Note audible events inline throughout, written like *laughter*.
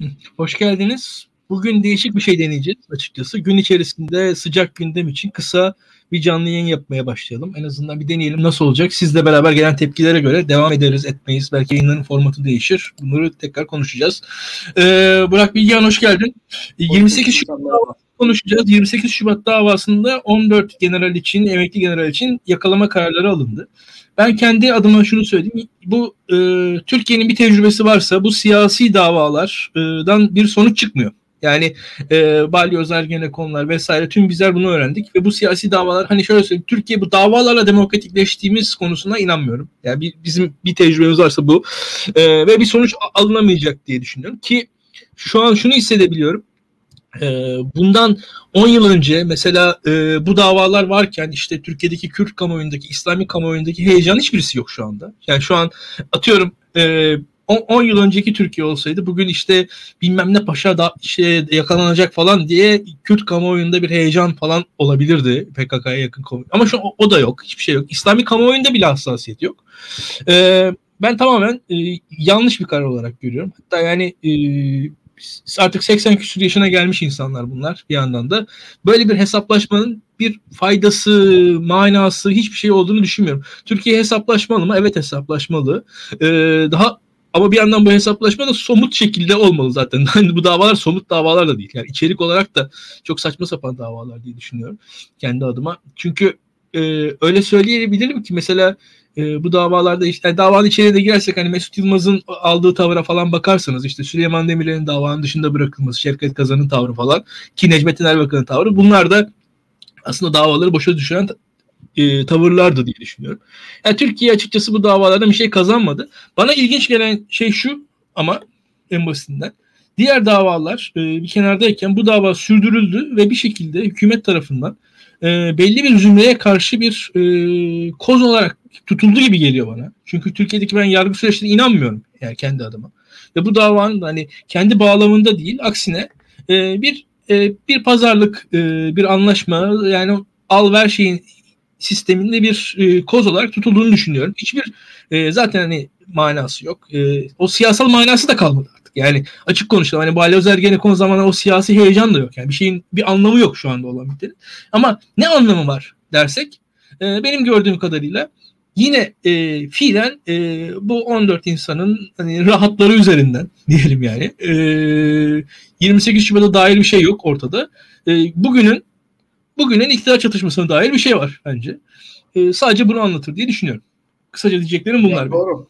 *laughs* Hoş geldiniz. Bugün değişik bir şey deneyeceğiz açıkçası. Gün içerisinde sıcak gündem için kısa bir canlı yayın yapmaya başlayalım. En azından bir deneyelim nasıl olacak. Sizle beraber gelen tepkilere göre devam ederiz etmeyiz. Belki yayınların formatı değişir. Bunları tekrar konuşacağız. Ee, Burak Bilgehan hoş geldin. 28 Şubat konuşacağız. 28 Şubat davasında 14 general için, emekli general için yakalama kararları alındı. Ben kendi adıma şunu söyleyeyim. Bu e, Türkiye'nin bir tecrübesi varsa bu siyasi davalardan bir sonuç çıkmıyor. Yani e, balyoz, ergenekonlar vesaire tüm bizler bunu öğrendik ve bu siyasi davalar hani şöyle söyleyeyim Türkiye bu davalarla demokratikleştiğimiz konusuna inanmıyorum. Yani bir, bizim bir tecrübemiz varsa bu e, ve bir sonuç alınamayacak diye düşünüyorum ki şu an şunu hissedebiliyorum. E, bundan 10 yıl önce mesela e, bu davalar varken işte Türkiye'deki Kürt kamuoyundaki, İslami kamuoyundaki heyecan hiçbirisi yok şu anda. Yani şu an atıyorum e, 10 yıl önceki Türkiye olsaydı bugün işte bilmem ne paşa da şey yakalanacak falan diye Kürt kamuoyunda bir heyecan falan olabilirdi PKK'ya yakın kamuoyu. Ama şu o, da yok. Hiçbir şey yok. İslami kamuoyunda bile hassasiyet yok. Ee, ben tamamen e, yanlış bir karar olarak görüyorum. Hatta yani e, artık 80 küsur yaşına gelmiş insanlar bunlar bir yandan da. Böyle bir hesaplaşmanın bir faydası, manası hiçbir şey olduğunu düşünmüyorum. Türkiye hesaplaşmalı mı? Evet hesaplaşmalı. Ee, daha ama bir yandan bu hesaplaşma da somut şekilde olmalı zaten. Yani *laughs* bu davalar somut davalar da değil. Yani içerik olarak da çok saçma sapan davalar diye düşünüyorum kendi adıma. Çünkü e, öyle söyleyebilirim ki mesela e, bu davalarda işte yani davanın içeriğine de girersek hani Mesut Yılmaz'ın aldığı tavra falan bakarsanız işte Süleyman Demirel'in davanın dışında bırakılması, Şevket Kazan'ın tavrı falan ki Necmettin Erbakan'ın tavrı bunlar da aslında davaları boşa düşüren e, tavırlardı diye düşünüyorum. Yani Türkiye açıkçası bu davalarda bir şey kazanmadı. Bana ilginç gelen şey şu ama en basitinden. Diğer davalar e, bir kenardayken bu dava sürdürüldü ve bir şekilde hükümet tarafından e, belli bir zümreye karşı bir e, koz olarak tutuldu gibi geliyor bana. Çünkü Türkiye'deki ben yargı süreçlerine inanmıyorum yani kendi adıma. Ve bu davanın hani kendi bağlamında değil aksine e, bir e, bir pazarlık e, bir anlaşma yani al ver şeyin sisteminde bir e, koz olarak tutulduğunu düşünüyorum. Hiçbir e, zaten hani manası yok. E, o siyasal manası da kalmadı artık. Yani açık konuşalım. Hani Balyoz Ergenekon zamanı o siyasi heyecan da yok. Yani bir şeyin bir anlamı yok şu anda olan bitenin. Ama ne anlamı var dersek e, benim gördüğüm kadarıyla yine e, fiilen e, bu 14 insanın hani rahatları üzerinden *laughs* diyelim yani e, 28 Şubat'a dair bir şey yok ortada. E, bugünün bugünün iktidar çatışmasına dair bir şey var bence. E, sadece bunu anlatır diye düşünüyorum. Kısaca diyeceklerim bunlar. Yani doğru.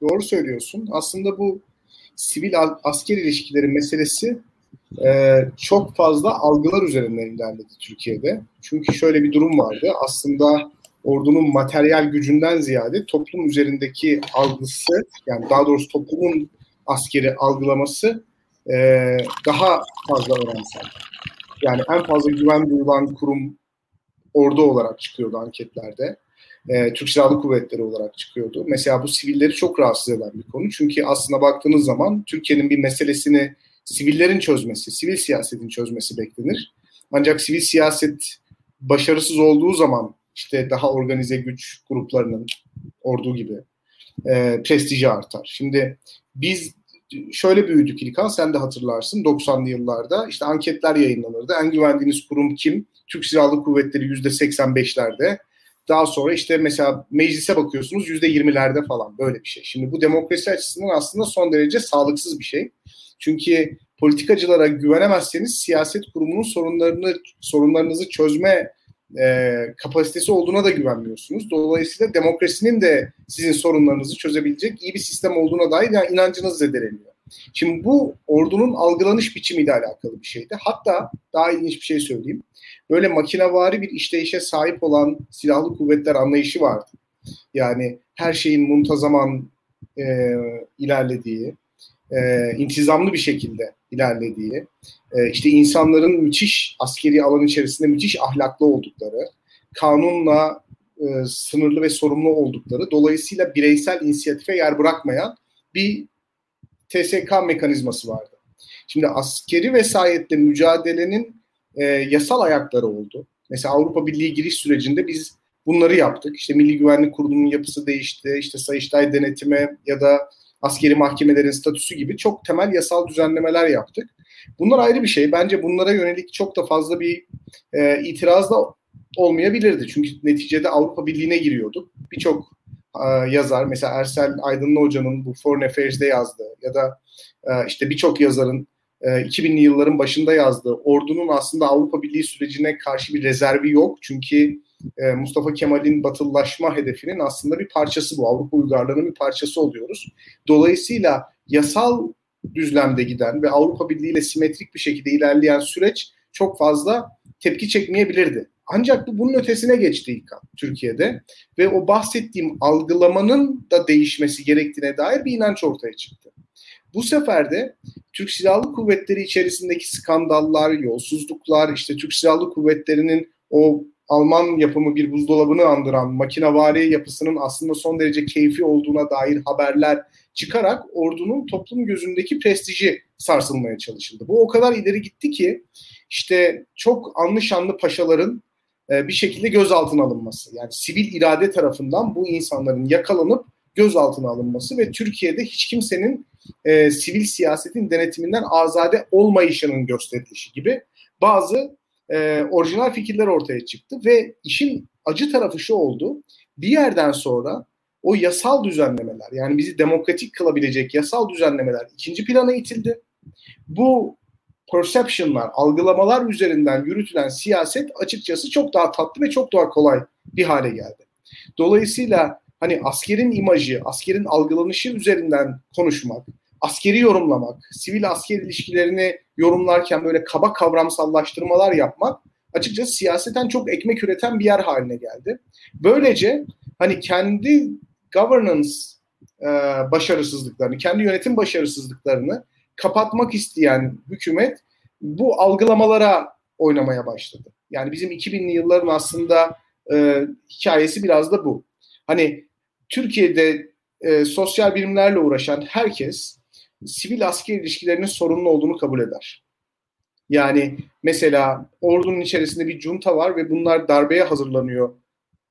Doğru söylüyorsun. Aslında bu sivil asker ilişkileri meselesi e, çok fazla algılar üzerinden ilerledi Türkiye'de. Çünkü şöyle bir durum vardı. Aslında ordunun materyal gücünden ziyade toplum üzerindeki algısı yani daha doğrusu toplumun askeri algılaması e, daha fazla önemsel. Yani en fazla güven duyulan kurum ordu olarak çıkıyordu anketlerde. E, Türk Silahlı Kuvvetleri olarak çıkıyordu. Mesela bu sivilleri çok rahatsız eden bir konu. Çünkü aslında baktığınız zaman Türkiye'nin bir meselesini sivillerin çözmesi, sivil siyasetin çözmesi beklenir. Ancak sivil siyaset başarısız olduğu zaman işte daha organize güç gruplarının ordu gibi e, prestiji artar. Şimdi biz şöyle büyüdük İlkan sen de hatırlarsın 90'lı yıllarda işte anketler yayınlanırdı. En güvendiğiniz kurum kim? Türk Silahlı Kuvvetleri %85'lerde. Daha sonra işte mesela meclise bakıyorsunuz %20'lerde falan böyle bir şey. Şimdi bu demokrasi açısından aslında son derece sağlıksız bir şey. Çünkü politikacılara güvenemezseniz siyaset kurumunun sorunlarını sorunlarınızı çözme e, kapasitesi olduğuna da güvenmiyorsunuz. Dolayısıyla demokrasinin de sizin sorunlarınızı çözebilecek iyi bir sistem olduğuna dair yani inancınız zedeleniyor. Şimdi bu ordunun algılanış biçimiyle alakalı bir şeydi. Hatta daha ilginç bir şey söyleyeyim. Böyle makinevari bir işleyişe sahip olan silahlı kuvvetler anlayışı vardı. Yani her şeyin muntazaman e, ilerlediği, e, intizamlı bir şekilde ilerlediği, e, işte insanların müthiş askeri alan içerisinde müthiş ahlaklı oldukları, kanunla e, sınırlı ve sorumlu oldukları, dolayısıyla bireysel inisiyatife yer bırakmayan bir TSK mekanizması vardı. Şimdi askeri vesayetle mücadelenin e, yasal ayakları oldu. Mesela Avrupa Birliği giriş sürecinde biz bunları yaptık. İşte Milli Güvenlik Kurulu'nun yapısı değişti. İşte Sayıştay denetime ya da askeri mahkemelerin statüsü gibi çok temel yasal düzenlemeler yaptık. Bunlar ayrı bir şey. Bence bunlara yönelik çok da fazla bir e, itiraz da olmayabilirdi. Çünkü neticede Avrupa Birliği'ne giriyorduk. Birçok e, yazar, mesela Ersel Aydınlı Hoca'nın bu Foreign Affairs'de yazdığı ya da e, işte birçok yazarın 2000'li e, yılların başında yazdığı ordunun aslında Avrupa Birliği sürecine karşı bir rezervi yok. Çünkü e, Mustafa Kemal'in batılılaşma hedefinin aslında bir parçası bu. Avrupa uygarlığının bir parçası oluyoruz. Dolayısıyla yasal düzlemde giden ve Avrupa Birliği ile simetrik bir şekilde ilerleyen süreç çok fazla tepki çekmeyebilirdi. Ancak bu bunun ötesine geçti ilk Türkiye'de ve o bahsettiğim algılamanın da değişmesi gerektiğine dair bir inanç ortaya çıktı. Bu sefer de Türk Silahlı Kuvvetleri içerisindeki skandallar, yolsuzluklar, işte Türk Silahlı Kuvvetleri'nin o Alman yapımı bir buzdolabını andıran makinevari yapısının aslında son derece keyfi olduğuna dair haberler çıkarak ordunun toplum gözündeki prestiji sarsılmaya çalışıldı. Bu o kadar ileri gitti ki işte çok anlı şanlı paşaların e, bir şekilde gözaltına alınması. Yani sivil irade tarafından bu insanların yakalanıp gözaltına alınması ve Türkiye'de hiç kimsenin e, sivil siyasetin denetiminden azade olmayışının gösterilişi gibi bazı e, orijinal fikirler ortaya çıktı ve işin acı tarafı şu oldu. Bir yerden sonra o yasal düzenlemeler yani bizi demokratik kılabilecek yasal düzenlemeler ikinci plana itildi. Bu perceptionlar, algılamalar üzerinden yürütülen siyaset açıkçası çok daha tatlı ve çok daha kolay bir hale geldi. Dolayısıyla hani askerin imajı, askerin algılanışı üzerinden konuşmak, askeri yorumlamak, sivil asker ilişkilerini yorumlarken böyle kaba kavramsallaştırmalar yapmak açıkçası siyaseten çok ekmek üreten bir yer haline geldi. Böylece hani kendi governance e, başarısızlıklarını, kendi yönetim başarısızlıklarını kapatmak isteyen hükümet bu algılamalara oynamaya başladı. Yani bizim 2000'li yılların aslında e, hikayesi biraz da bu. Hani Türkiye'de e, sosyal bilimlerle uğraşan herkes sivil asker ilişkilerinin sorunlu olduğunu kabul eder. Yani mesela ordunun içerisinde bir junta var ve bunlar darbeye hazırlanıyor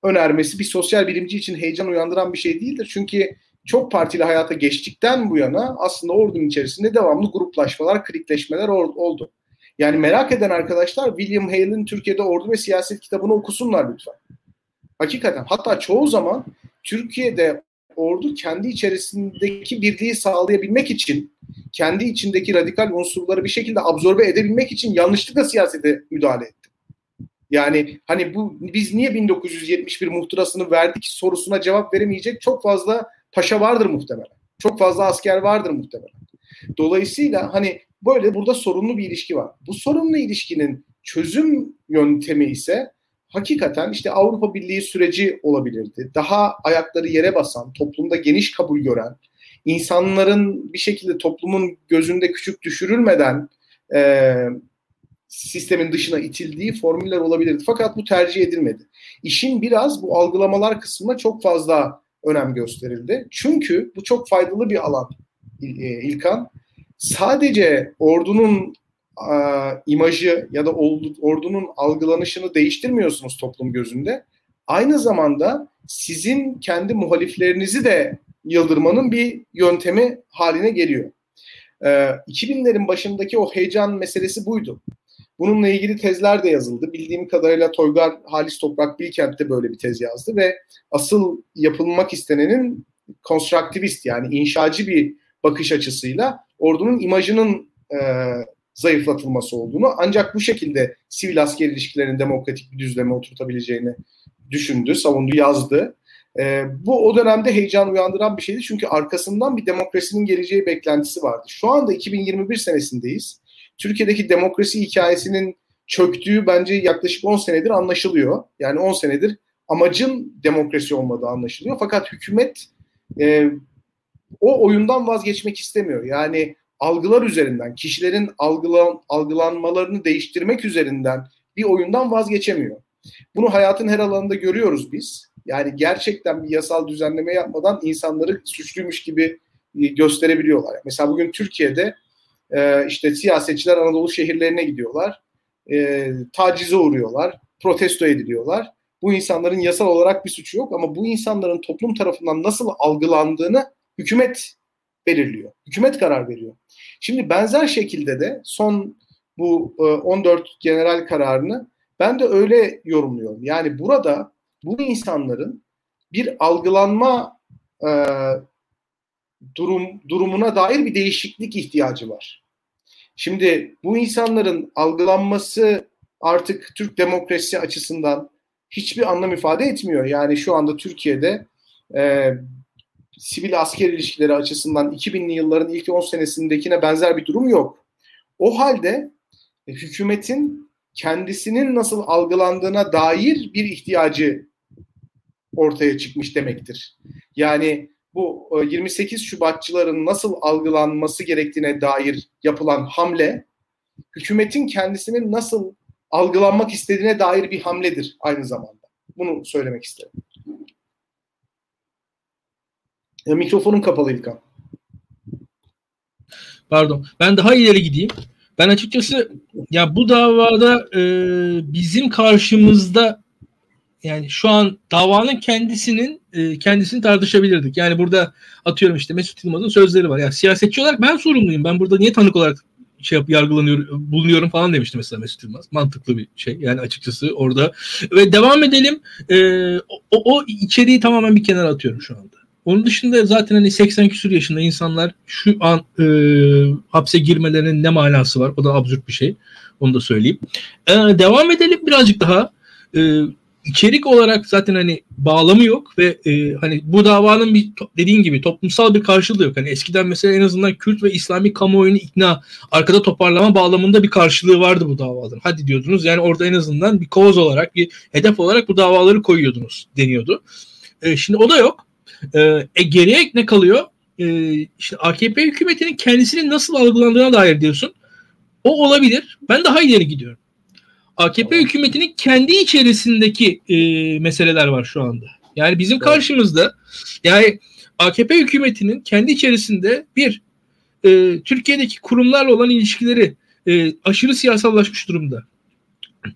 önermesi bir sosyal bilimci için heyecan uyandıran bir şey değildir. Çünkü çok partili hayata geçtikten bu yana aslında ordunun içerisinde devamlı gruplaşmalar, klikleşmeler oldu. Yani merak eden arkadaşlar William Hale'in Türkiye'de Ordu ve Siyaset kitabını okusunlar lütfen. Hakikaten hatta çoğu zaman Türkiye'de ordu kendi içerisindeki birliği sağlayabilmek için kendi içindeki radikal unsurları bir şekilde absorbe edebilmek için yanlışlıkla siyasete müdahale etti. Yani hani bu biz niye 1971 muhtırasını verdik sorusuna cevap veremeyecek çok fazla paşa vardır muhtemelen. Çok fazla asker vardır muhtemelen. Dolayısıyla hani böyle burada sorunlu bir ilişki var. Bu sorunlu ilişkinin çözüm yöntemi ise hakikaten işte Avrupa Birliği süreci olabilirdi. Daha ayakları yere basan, toplumda geniş kabul gören, insanların bir şekilde toplumun gözünde küçük düşürülmeden e, sistemin dışına itildiği formüller olabilirdi. Fakat bu tercih edilmedi. İşin biraz bu algılamalar kısmına çok fazla önem gösterildi. Çünkü bu çok faydalı bir alan e, İlkan. Sadece ordunun e, imajı ya da ordunun algılanışını değiştirmiyorsunuz toplum gözünde. Aynı zamanda sizin kendi muhaliflerinizi de yıldırmanın bir yöntemi haline geliyor. E, 2000'lerin başındaki o heyecan meselesi buydu. Bununla ilgili tezler de yazıldı. Bildiğim kadarıyla Toygar Halis Toprak Bilkent de böyle bir tez yazdı ve asıl yapılmak istenenin konstruktivist yani inşacı bir bakış açısıyla ordunun imajının e, zayıflatılması olduğunu ancak bu şekilde sivil asker ilişkilerinin demokratik bir düzleme oturtabileceğini düşündü, savundu, yazdı. E, bu o dönemde heyecan uyandıran bir şeydi çünkü arkasından bir demokrasinin geleceği beklentisi vardı. Şu anda 2021 senesindeyiz. Türkiye'deki demokrasi hikayesinin çöktüğü bence yaklaşık 10 senedir anlaşılıyor. Yani 10 senedir amacın demokrasi olmadığı anlaşılıyor. Fakat hükümet e, o oyundan vazgeçmek istemiyor. Yani algılar üzerinden, kişilerin algılan, algılanmalarını değiştirmek üzerinden bir oyundan vazgeçemiyor. Bunu hayatın her alanında görüyoruz biz. Yani gerçekten bir yasal düzenleme yapmadan insanları suçluymuş gibi e, gösterebiliyorlar. Mesela bugün Türkiye'de e, işte siyasetçiler Anadolu şehirlerine gidiyorlar. E, tacize uğruyorlar. Protesto ediliyorlar. Bu insanların yasal olarak bir suçu yok ama bu insanların toplum tarafından nasıl algılandığını hükümet belirliyor. Hükümet karar veriyor. Şimdi benzer şekilde de son bu 14 e, general kararını ben de öyle yorumluyorum. Yani burada bu insanların bir algılanma e, durum durumuna dair bir değişiklik ihtiyacı var. Şimdi bu insanların algılanması artık Türk demokrasisi açısından hiçbir anlam ifade etmiyor. Yani şu anda Türkiye'de e, sivil asker ilişkileri açısından 2000'li yılların ilk 10 senesindekine benzer bir durum yok. O halde e, hükümetin kendisinin nasıl algılandığına dair bir ihtiyacı ortaya çıkmış demektir. Yani bu 28 e, Şubatçıların nasıl algılanması gerektiğine dair yapılan hamle hükümetin kendisinin nasıl algılanmak istediğine dair bir hamledir aynı zamanda. Bunu söylemek isterim. Ya, mikrofonun kapalı İlkan. Pardon. Ben daha ileri gideyim. Ben açıkçası ya bu davada e, bizim karşımızda yani şu an davanın kendisinin e, kendisini tartışabilirdik. Yani burada atıyorum işte Mesut Yılmaz'ın sözleri var. Ya yani siyasetçi olarak ben sorumluyum. Ben burada niye tanık olarak şey yap, yargılanıyorum, bulunuyorum falan demişti mesela Mesut Yılmaz. Mantıklı bir şey yani açıkçası orada. Ve devam edelim. E, o, o içeriği tamamen bir kenara atıyorum şu anda. Onun dışında zaten hani 80 küsur yaşında insanlar şu an e, hapse girmelerinin ne manası var? O da absürt bir şey. Onu da söyleyeyim. E, devam edelim birazcık daha. E, içerik olarak zaten hani bağlamı yok ve e, hani bu davanın bir dediğin gibi toplumsal bir karşılığı yok. Hani eskiden mesela en azından Kürt ve İslami kamuoyunu ikna, arkada toparlama bağlamında bir karşılığı vardı bu davaların. Hadi diyordunuz yani orada en azından bir koz olarak, bir hedef olarak bu davaları koyuyordunuz deniyordu. E, şimdi o da yok. E, e, geriye ne kalıyor? E, işte AKP hükümetinin kendisini nasıl algılandığına dair diyorsun. O olabilir. Ben daha ileri gidiyorum. AKP hükümetinin kendi içerisindeki e, meseleler var şu anda. Yani bizim karşımızda yani AKP hükümetinin kendi içerisinde bir e, Türkiye'deki kurumlarla olan ilişkileri e, aşırı siyasallaşmış durumda.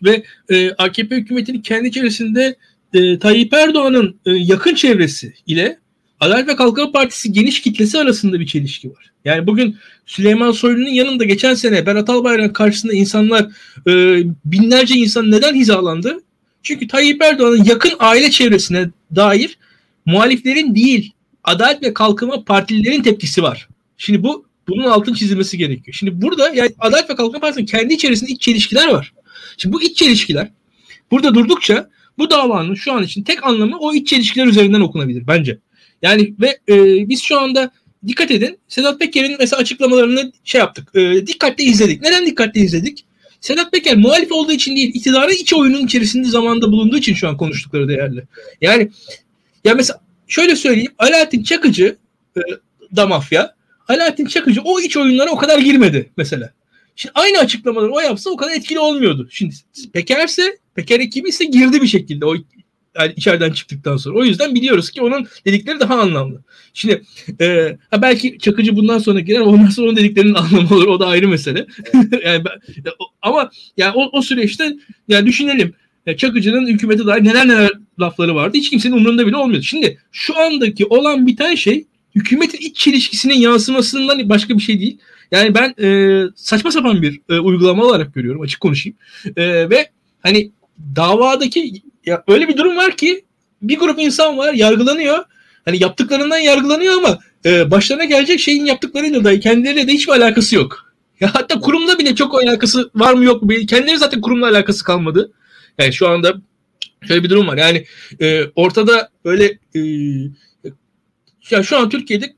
Ve e, AKP hükümetinin kendi içerisinde e, Tayyip Erdoğan'ın e, yakın çevresi ile Adalet ve Kalkınma Partisi geniş kitlesi arasında bir çelişki var. Yani bugün Süleyman Soylu'nun yanında geçen sene Berat Albayrak karşısında insanlar e, binlerce insan neden hizalandı? Çünkü Tayyip Erdoğan'ın yakın aile çevresine dair muhaliflerin değil Adalet ve Kalkınma Partililerin tepkisi var. Şimdi bu bunun altın çizilmesi gerekiyor. Şimdi burada yani Adalet ve Kalkınma Partisi'nin kendi içerisinde iç çelişkiler var. Şimdi bu iç çelişkiler burada durdukça bu davanın şu an için tek anlamı o iç çelişkiler üzerinden okunabilir bence. Yani ve e, biz şu anda dikkat edin Sedat Peker'in mesela açıklamalarını şey yaptık. E, dikkatle izledik. Neden dikkatle izledik? Sedat Peker muhalif olduğu için değil, iktidarın iç oyunun içerisinde zamanda bulunduğu için şu an konuştukları değerli. Yani ya mesela şöyle söyleyeyim. Alaaddin Çakıcı e, da mafya. Alaaddin Çakıcı o iç oyunlara o kadar girmedi mesela. Şimdi aynı açıklamaları o yapsa o kadar etkili olmuyordu. Şimdi Peker'se Peker ekibi ise girdi bir şekilde o yani içeriden çıktıktan sonra. O yüzden biliyoruz ki onun dedikleri daha anlamlı. Şimdi e, ha belki Çakıcı bundan sonra girer ondan sonra onun dediklerinin anlamı olur. O da ayrı mesele. *laughs* yani ben, ama yani o, o süreçte yani düşünelim. Yani Çakıcı'nın hükümete dair neler neler lafları vardı. Hiç kimsenin umurunda bile olmuyordu. Şimdi şu andaki olan biten şey hükümetin iç çelişkisinin yansımasından başka bir şey değil. Yani ben e, saçma sapan bir e, uygulama olarak görüyorum açık konuşayım. E, ve hani davadaki ya öyle bir durum var ki bir grup insan var yargılanıyor. Hani yaptıklarından yargılanıyor ama e, başlarına gelecek şeyin yaptıklarıyla da kendileriyle de hiçbir alakası yok. Ya hatta kurumda bile çok alakası var mı yok mu? Kendileri zaten kurumla alakası kalmadı. Yani şu anda şöyle bir durum var. Yani e, ortada böyle e, ya şu an Türkiye'de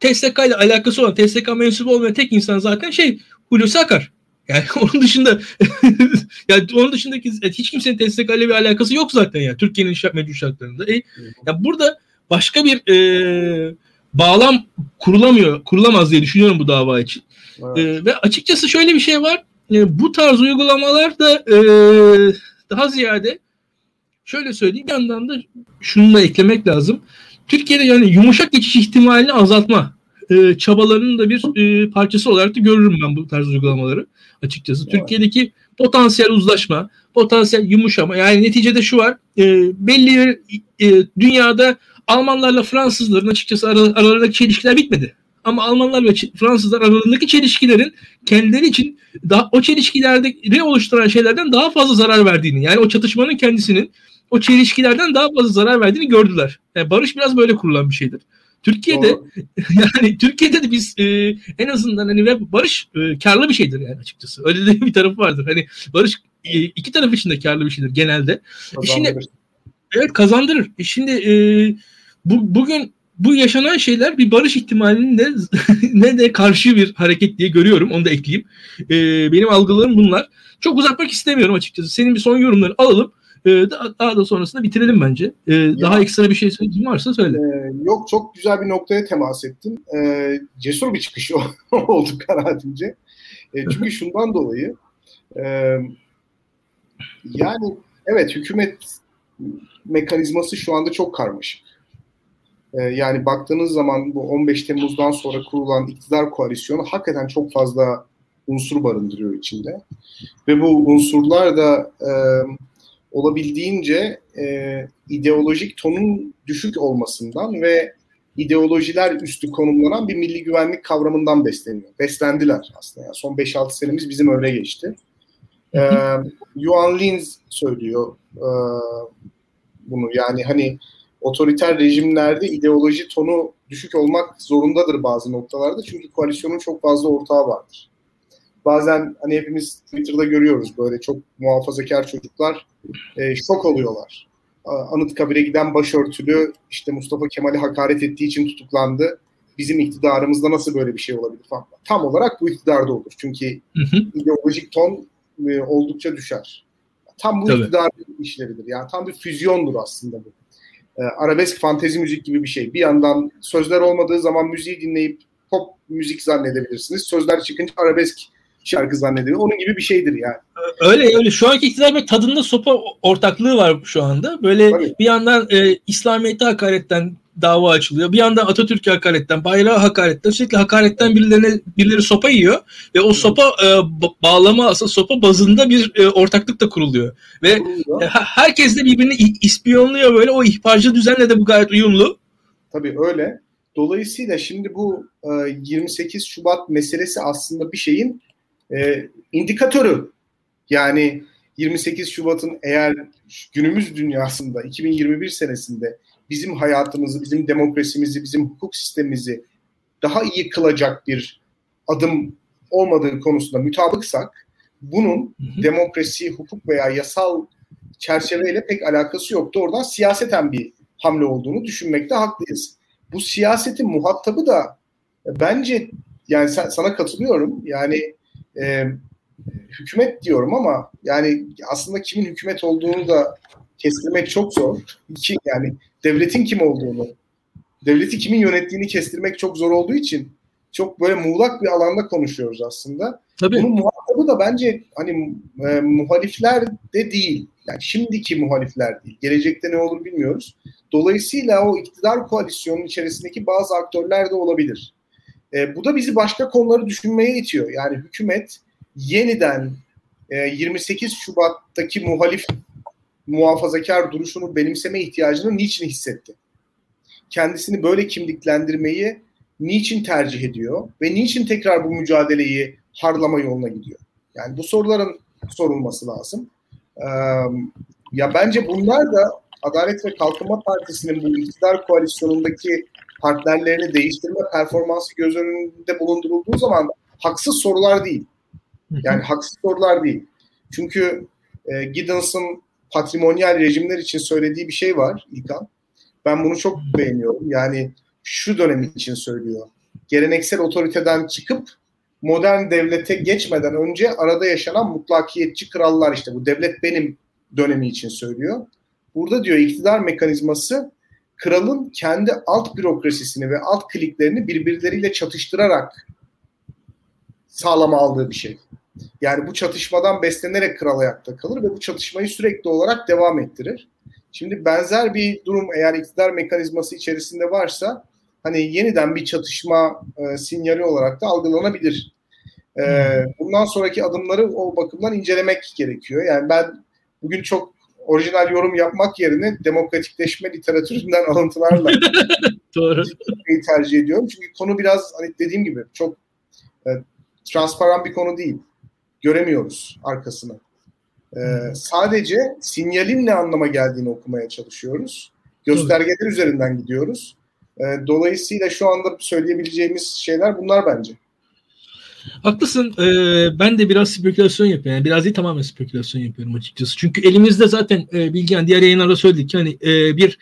TSK ile alakası olan, TSK mensubu olmayan tek insan zaten şey Hulusi Akar. Yani *laughs* onun dışında *laughs* yani onun dışındaki hiç kimsenin TSK ile bir alakası yok zaten yani Türkiye'nin şart, mevcut şartlarında. E, ya burada başka bir e, bağlam kurulamıyor, kurulamaz diye düşünüyorum bu dava için. Evet. E, ve açıkçası şöyle bir şey var. E, bu tarz uygulamalar da e, daha ziyade şöyle söyleyeyim bir yandan da şunu da eklemek lazım. Türkiye'de yani yumuşak geçiş ihtimalini azaltma e, çabalarının da bir e, parçası olarak da görürüm ben bu tarz uygulamaları açıkçası. Evet. Türkiye'deki potansiyel uzlaşma, potansiyel yumuşama yani neticede şu var e, belli e, dünyada Almanlarla Fransızların açıkçası aralarındaki çelişkiler bitmedi. ama Almanlar ve Fransızlar aralarındaki çelişkilerin kendileri için daha o çelişkilerde oluşturan şeylerden daha fazla zarar verdiğini yani o çatışmanın kendisinin o çelişkilerden daha fazla zarar verdiğini gördüler. Yani barış biraz böyle kurulan bir şeydir. Türkiye'de Doğru. *laughs* yani Türkiye'de de biz e, en azından hani barış e, karlı bir şeydir yani açıkçası. Öyle de bir tarafı vardır. Hani barış e, iki taraf için de karlı bir şeydir genelde. E şimdi evet kazandırır. E şimdi e, bu, bugün bu yaşanan şeyler bir barış ihtimalinin de *laughs* ne de karşı bir hareket diye görüyorum. Onu da ekleyeyim. E, benim algılarım bunlar. Çok uzatmak istemiyorum açıkçası. Senin bir son yorumlarını alalım. E, daha, da sonrasında bitirelim bence. E, daha ekstra bir şey varsa söyle. E, yok çok güzel bir noktaya temas ettin. Cesur bir çıkış *laughs* oldu kanaatimce. Çünkü *laughs* şundan dolayı e, yani evet hükümet mekanizması şu anda çok karmaşık. Ee, yani baktığınız zaman bu 15 Temmuz'dan sonra kurulan iktidar koalisyonu hakikaten çok fazla unsur barındırıyor içinde. Ve bu unsurlar da e, olabildiğince e, ideolojik tonun düşük olmasından ve ideolojiler üstü konumlanan bir milli güvenlik kavramından besleniyor. Beslendiler aslında. Yani son 5-6 senemiz bizim öyle geçti. Ee, Yuan Linz söylüyor e, bunu. Yani hani otoriter rejimlerde ideoloji tonu düşük olmak zorundadır bazı noktalarda. Çünkü koalisyonun çok fazla ortağı vardır. Bazen hani hepimiz Twitter'da görüyoruz böyle çok muhafazakar çocuklar e, şok oluyorlar. Anıtkabir'e giden başörtülü işte Mustafa Kemal'i hakaret ettiği için tutuklandı. Bizim iktidarımızda nasıl böyle bir şey olabilir falan. Tam olarak bu iktidarda olur. Çünkü hı hı. ideolojik ton e, oldukça düşer. Tam bu Tabii. iktidar işleridir. Yani tam bir füzyondur aslında bu e, arabesk fantezi müzik gibi bir şey. Bir yandan sözler olmadığı zaman müziği dinleyip pop müzik zannedebilirsiniz. Sözler çıkınca arabesk şarkı zannediyor. Onun gibi bir şeydir yani. Öyle öyle. Şu anki iktidar ve tadında sopa ortaklığı var şu anda. Böyle Tabii. bir yandan e, İslamiyet'e hakaretten dava açılıyor. Bir yandan Atatürk'e hakaretten, bayrağa hakaretten, sürekli hakaretten birilerine birileri sopa yiyor ve o sopa e, bağlama asıl sopa bazında bir e, ortaklık da kuruluyor. Ve e, herkes de birbirini ispiyonluyor böyle o ihbarcı düzenle de bu gayet uyumlu. Tabii öyle. Dolayısıyla şimdi bu e, 28 Şubat meselesi aslında bir şeyin e, indikatörü. Yani 28 Şubat'ın eğer günümüz dünyasında 2021 senesinde bizim hayatımızı, bizim demokrasimizi, bizim hukuk sistemimizi daha iyi kılacak bir adım olmadığı konusunda mutabıksak bunun hı hı. demokrasi, hukuk veya yasal çerçeveyle pek alakası yoktu. Oradan siyaseten bir hamle olduğunu düşünmekte haklıyız. Bu siyasetin muhatabı da bence yani sen, sana katılıyorum. Yani e, hükümet diyorum ama yani aslında kimin hükümet olduğunu da kestirmek çok zor. İki, yani devletin kim olduğunu, devleti kimin yönettiğini kestirmek çok zor olduğu için çok böyle muğlak bir alanda konuşuyoruz aslında. Tabii. Bunun muhatabı da bence hani e, muhalifler de değil. Yani şimdiki muhalifler değil. Gelecekte ne olur bilmiyoruz. Dolayısıyla o iktidar koalisyonunun içerisindeki bazı aktörler de olabilir. E, bu da bizi başka konuları düşünmeye itiyor. Yani hükümet yeniden e, 28 Şubat'taki muhalif muhafazakar duruşunu benimseme ihtiyacını niçin hissetti? Kendisini böyle kimliklendirmeyi niçin tercih ediyor ve niçin tekrar bu mücadeleyi harlama yoluna gidiyor? Yani bu soruların sorulması lazım. Ee, ya bence bunlar da Adalet ve Kalkınma Partisi'nin bu iktidar koalisyonundaki partnerlerini değiştirme performansı göz önünde bulundurulduğu zaman haksız sorular değil. Yani haksız sorular değil. Çünkü e, Giddens'ın patrimonyal rejimler için söylediği bir şey var İlkan. Ben bunu çok beğeniyorum. Yani şu dönem için söylüyor. Geleneksel otoriteden çıkıp modern devlete geçmeden önce arada yaşanan mutlakiyetçi krallar işte bu devlet benim dönemi için söylüyor. Burada diyor iktidar mekanizması kralın kendi alt bürokrasisini ve alt kliklerini birbirleriyle çatıştırarak sağlama aldığı bir şey. Yani bu çatışmadan beslenerek kral ayakta kalır ve bu çatışmayı sürekli olarak devam ettirir. Şimdi benzer bir durum eğer iktidar mekanizması içerisinde varsa hani yeniden bir çatışma e, sinyali olarak da algılanabilir. E, bundan sonraki adımları o bakımdan incelemek gerekiyor. Yani ben bugün çok orijinal yorum yapmak yerine demokratikleşme literatüründen *laughs* alıntılarla *laughs* Doğru. tercih ediyorum. Çünkü konu biraz hani dediğim gibi çok e, transparan bir konu değil. Göremiyoruz arkasını. E, sadece sinyalin ne anlama geldiğini okumaya çalışıyoruz. Göstergeler üzerinden gidiyoruz. E, dolayısıyla şu anda söyleyebileceğimiz şeyler bunlar bence. Haklısın. Ee, ben de biraz spekülasyon yapıyorum. Yani biraz değil tamamen spekülasyon yapıyorum açıkçası. Çünkü elimizde zaten e, Bilgehan diğer yayınlarda söyledik ki hani e, bir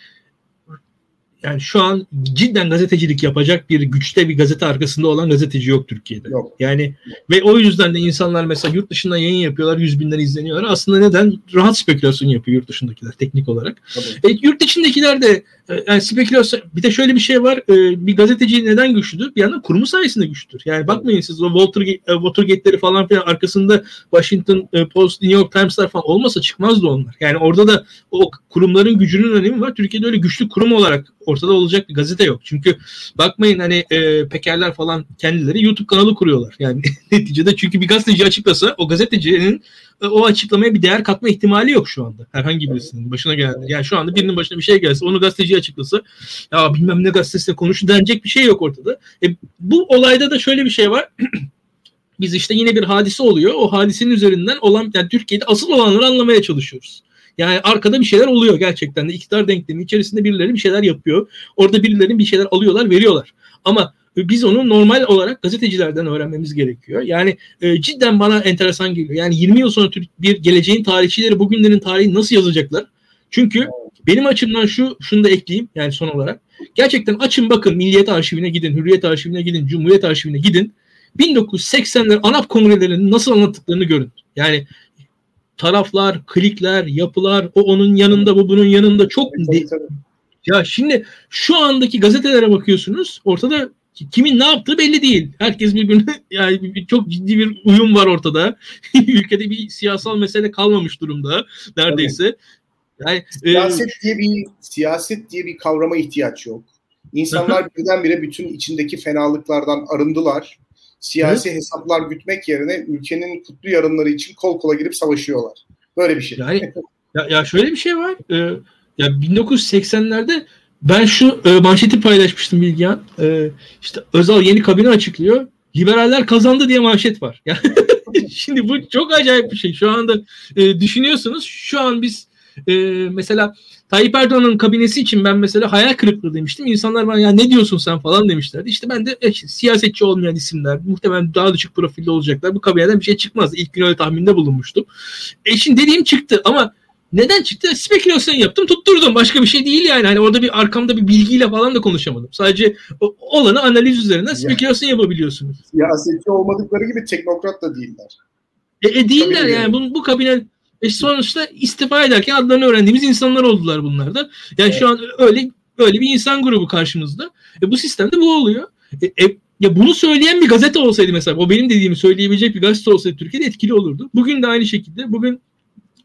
yani şu an cidden gazetecilik yapacak bir güçte bir gazete arkasında olan gazeteci yok Türkiye'de. Yok. Yani ve o yüzden de insanlar mesela yurt dışından yayın yapıyorlar, yüz binler izleniyorlar. Aslında neden? Rahat spekülasyon yapıyor yurt dışındakiler teknik olarak. E, yurt içindekiler de yani spekülasyon bir de şöyle bir şey var. E, bir gazeteci neden güçlüdür? Bir yandan kurumu sayesinde güçlüdür. Yani bakmayın siz o Watergate, e, Watergate'leri falan filan arkasında Washington e, Post, New York Times'lar falan olmasa çıkmazdı onlar. Yani orada da o kurumların gücünün önemi var. Türkiye'de öyle güçlü kurum olarak ortada olacak bir gazete yok. Çünkü bakmayın hani e, pekerler falan kendileri YouTube kanalı kuruyorlar. Yani *laughs* neticede çünkü bir gazeteci açıklasa o gazetecinin o açıklamaya bir değer katma ihtimali yok şu anda. Herhangi birisinin başına gelenler. Yani şu anda birinin başına bir şey gelse onu gazeteci açıklasa ya bilmem ne gazetesiyle konuşun denecek bir şey yok ortada. E, bu olayda da şöyle bir şey var. *clears throat* Biz işte yine bir hadise oluyor. O hadisenin üzerinden olan yani Türkiye'de asıl olanları anlamaya çalışıyoruz. Yani arkada bir şeyler oluyor gerçekten de. iktidar denklemi içerisinde birileri bir şeyler yapıyor. Orada birileri bir şeyler alıyorlar, veriyorlar. Ama biz onu normal olarak gazetecilerden öğrenmemiz gerekiyor. Yani e, cidden bana enteresan geliyor. Yani 20 yıl sonra bir geleceğin tarihçileri bugünlerin tarihi nasıl yazacaklar? Çünkü benim açımdan şu şunu da ekleyeyim yani son olarak. Gerçekten açın bakın Milliyet Arşivine gidin, Hürriyet Arşivine gidin, Cumhuriyet Arşivine gidin. 1980'ler ANAP kongrelerinin nasıl anlattıklarını görün. Yani taraflar, klikler, yapılar, o onun yanında, bu bunun yanında çok tabii, tabii. ya şimdi şu andaki gazetelere bakıyorsunuz. Ortada kimin ne yaptığı belli değil. Herkes birbirine *laughs* yani çok ciddi bir uyum var ortada. *laughs* Ülkede bir siyasal mesele kalmamış durumda neredeyse. Yani e, siyaset e, diye bir siyaset diye bir kavrama ihtiyaç yok. İnsanlar birdenbire bütün içindeki fenalıklardan arındılar siyasi Hı? hesaplar gütmek yerine ülkenin kutlu yarınları için kol kola girip savaşıyorlar. Böyle bir şey. Yani, *laughs* ya, ya şöyle bir şey var. Ee, ya 1980'lerde ben şu e, manşeti paylaşmıştım Bilgehan. E, işte Özal yeni kabine açıklıyor. Liberaller kazandı diye manşet var. Yani *laughs* şimdi bu çok acayip bir şey. Şu anda e, düşünüyorsunuz. Şu an biz e, mesela Tayyip Erdoğan'ın kabinesi için ben mesela hayal kırıklığı demiştim. İnsanlar bana ya ne diyorsun sen falan demişlerdi. İşte ben de e, siyasetçi olmayan isimler muhtemelen daha düşük profilde olacaklar. Bu kabineden bir şey çıkmaz. İlk gün öyle tahminde bulunmuştum. E şimdi dediğim çıktı ama neden çıktı? Spekülasyon yaptım tutturdum. Başka bir şey değil yani. Hani orada bir arkamda bir bilgiyle falan da konuşamadım. Sadece olanı analiz üzerinden spekülasyon yapabiliyorsunuz. Siyasetçi olmadıkları gibi teknokrat da değiller. E, e değiller yani. Bu, bu kabine e sonuçta istifa ederken adlarını öğrendiğimiz insanlar oldular bunlar da. Yani evet. şu an öyle öyle bir insan grubu karşımızda. E bu sistemde bu oluyor. E, e, ya bunu söyleyen bir gazete olsaydı mesela o benim dediğimi söyleyebilecek bir gazete olsaydı Türkiye'de etkili olurdu. Bugün de aynı şekilde bugün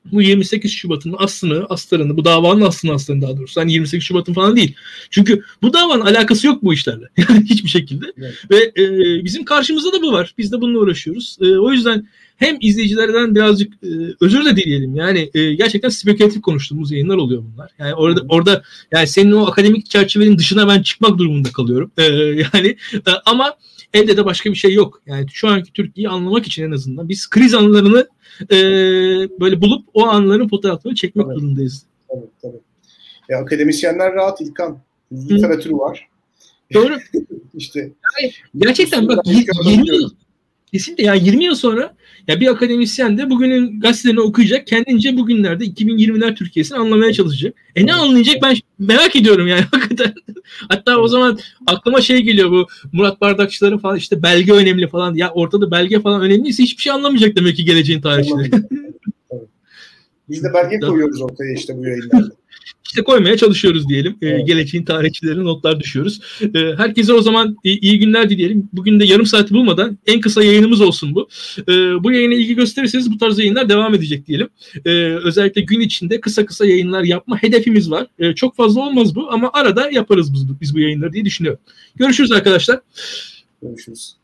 bu 28 Şubat'ın aslını, astarını, bu davanın aslını astarını daha doğrusu. Hani 28 Şubat'ın falan değil. Çünkü bu davanın alakası yok bu işlerle. *laughs* Hiçbir şekilde. Evet. Ve e, bizim karşımızda da bu var. Biz de bununla uğraşıyoruz. E, o yüzden hem izleyicilerden birazcık e, özür de dileyelim. Yani e, gerçekten spekülatif konuştuğumuz yayınlar oluyor bunlar. Yani orada orada yani senin o akademik çerçevenin dışına ben çıkmak durumunda kalıyorum. E, *laughs* yani e, ama elde de başka bir şey yok. Yani şu anki Türkiye'yi anlamak için en azından biz kriz anlarını e, böyle bulup o anların fotoğraflarını çekmek tabii. durumundayız. Tabii tabii. E, akademisyenler rahat İlkan. Literatürü var. Doğru. *laughs* işte. Yani, gerçekten bak 20 yıl, Kesinlikle yani 20 yıl sonra ya bir akademisyen de bugünün gazetelerini okuyacak. Kendince bugünlerde 2020'ler Türkiye'sini anlamaya çalışacak. E ne anlayacak ben merak ediyorum yani *laughs* hakikaten. Hatta o zaman aklıma şey geliyor bu Murat Bardakçıların falan işte belge önemli falan. Ya ortada belge falan önemliyse hiçbir şey anlamayacak demek ki geleceğin tarihçileri. *laughs* Biz de belge koyuyoruz ortaya işte bu yayınlarda işte koymaya çalışıyoruz diyelim. Ee, evet. geleceğin tarihçilerine notlar düşüyoruz. Ee, herkese o zaman iyi günler dileyelim. Bugün de yarım saati bulmadan en kısa yayınımız olsun bu. Ee, bu yayına ilgi gösterirseniz bu tarz yayınlar devam edecek diyelim. Ee, özellikle gün içinde kısa kısa yayınlar yapma hedefimiz var. Ee, çok fazla olmaz bu ama arada yaparız biz, biz bu yayınları diye düşünüyorum. Görüşürüz arkadaşlar. Görüşürüz.